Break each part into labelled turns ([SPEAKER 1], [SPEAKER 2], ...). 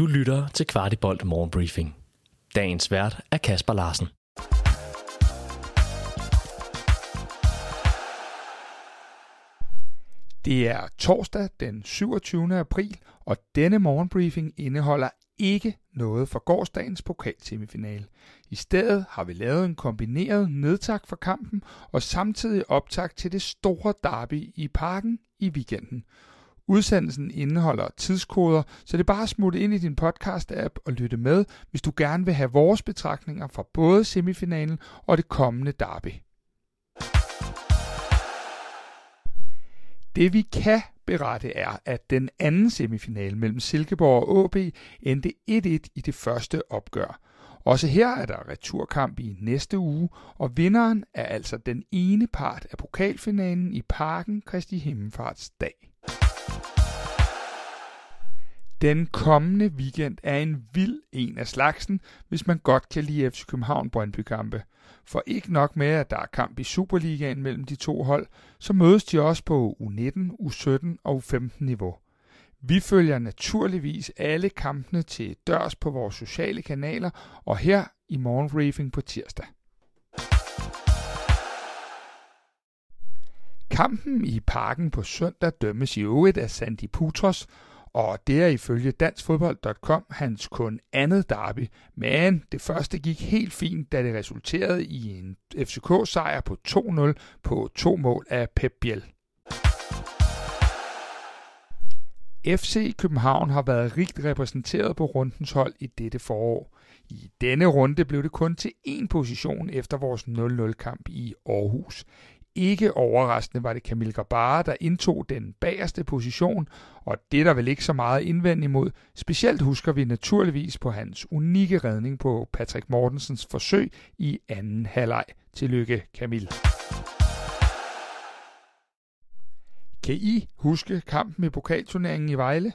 [SPEAKER 1] Du lytter til Kvartibolt Morgenbriefing. Dagens vært er Kasper Larsen.
[SPEAKER 2] Det er torsdag den 27. april, og denne morgenbriefing indeholder ikke noget for gårsdagens pokalsemifinale. I stedet har vi lavet en kombineret nedtak for kampen og samtidig optag til det store derby i parken i weekenden. Udsendelsen indeholder tidskoder, så det er bare at smutte ind i din podcast-app og lytte med, hvis du gerne vil have vores betragtninger fra både semifinalen og det kommende derby. Det vi kan berette er, at den anden semifinale mellem Silkeborg og AB endte 1-1 i det første opgør. Også her er der returkamp i næste uge, og vinderen er altså den ene part af pokalfinalen i parken Kristi Himmelfarts dag. Den kommende weekend er en vild en af slagsen, hvis man godt kan lide FC København Brøndby kampe. For ikke nok med, at der er kamp i Superligaen mellem de to hold, så mødes de også på U19, U17 og U15 niveau. Vi følger naturligvis alle kampene til dørs på vores sociale kanaler og her i morgenbriefing på tirsdag. Kampen i parken på søndag dømmes i øvrigt af Sandy Putros, og det er ifølge danskfodbold.com hans kun andet derby, men det første gik helt fint, da det resulterede i en FCK-sejr på 2-0 på to mål af Pep Biel. FC København har været rigt repræsenteret på rundens hold i dette forår. I denne runde blev det kun til én position efter vores 0-0-kamp i Aarhus. Ikke overraskende var det Camille Grabara, der indtog den bagerste position, og det er der vel ikke så meget indvendt imod. Specielt husker vi naturligvis på hans unikke redning på Patrick Mortensens forsøg i anden halvleg. Tillykke, Camille. Kan I huske kampen i pokalturneringen i Vejle?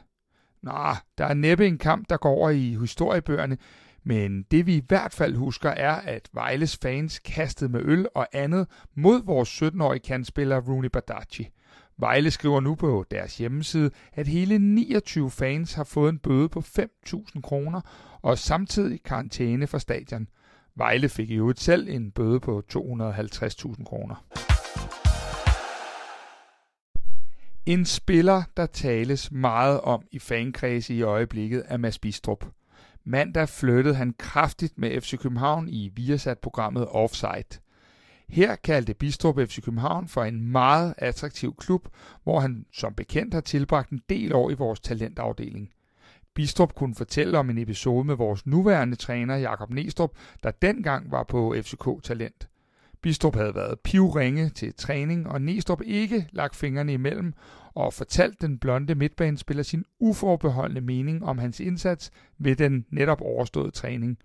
[SPEAKER 2] Nå, der er næppe en kamp, der går over i historiebøgerne, men det vi i hvert fald husker er, at Vejles fans kastede med øl og andet mod vores 17-årige kandspiller Rooney Badaci. Vejle skriver nu på deres hjemmeside, at hele 29 fans har fået en bøde på 5.000 kroner og samtidig karantæne for stadion. Vejle fik i øvrigt selv en bøde på 250.000 kroner. En spiller, der tales meget om i fankredse i øjeblikket, er Mads Bistrup. Mandag flyttede han kraftigt med FC København i Viasat-programmet Offside. Her kaldte Bistrup FC København for en meget attraktiv klub, hvor han som bekendt har tilbragt en del år i vores talentafdeling. Bistrup kunne fortælle om en episode med vores nuværende træner Jakob Nestrup, der dengang var på FCK Talent. Bistrup havde været pivringe til træning, og Nestrup ikke lagt fingrene imellem og fortalt den blonde midtbanespiller sin uforbeholdende mening om hans indsats ved den netop overståede træning.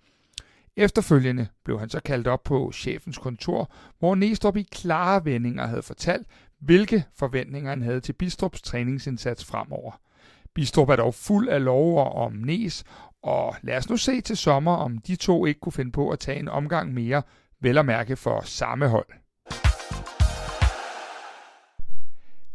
[SPEAKER 2] Efterfølgende blev han så kaldt op på chefens kontor, hvor Nestrup i klare vendinger havde fortalt, hvilke forventninger han havde til Bistrups træningsindsats fremover. Bistrup er dog fuld af lover om Nes, og lad os nu se til sommer, om de to ikke kunne finde på at tage en omgang mere, vel at mærke for samme hold.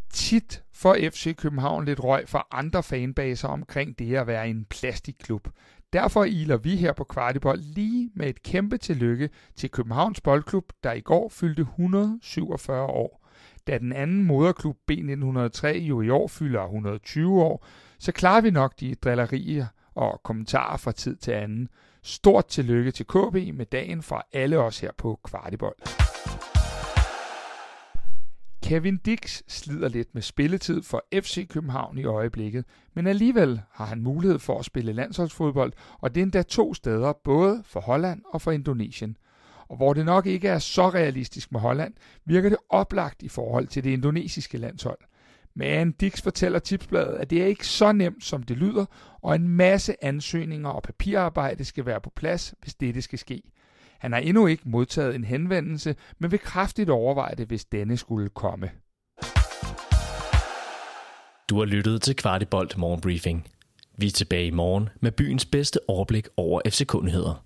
[SPEAKER 2] Tit får FC København lidt røg fra andre fanbaser omkring det at være en plastikklub. Derfor iler vi her på Kvartibold lige med et kæmpe tillykke til Københavns Boldklub, der i går fyldte 147 år. Da den anden moderklub B1903 jo i år fylder 120 år, så klarer vi nok de drillerier og kommentarer fra tid til anden. Stort tillykke til KB med dagen fra alle os her på Kvartibold. Kevin Dix slider lidt med spilletid for FC København i øjeblikket, men alligevel har han mulighed for at spille landsholdsfodbold, og det er endda to steder, både for Holland og for Indonesien. Og hvor det nok ikke er så realistisk med Holland, virker det oplagt i forhold til det indonesiske landshold. Men Dix fortæller tipsbladet, at det er ikke så nemt, som det lyder, og en masse ansøgninger og papirarbejde skal være på plads, hvis dette skal ske. Han har endnu ikke modtaget en henvendelse, men vil kraftigt overveje det, hvis denne skulle komme.
[SPEAKER 1] Du har lyttet til Kvartibolt Morgenbriefing. Vi er tilbage i morgen med byens bedste overblik over FC-nyheder.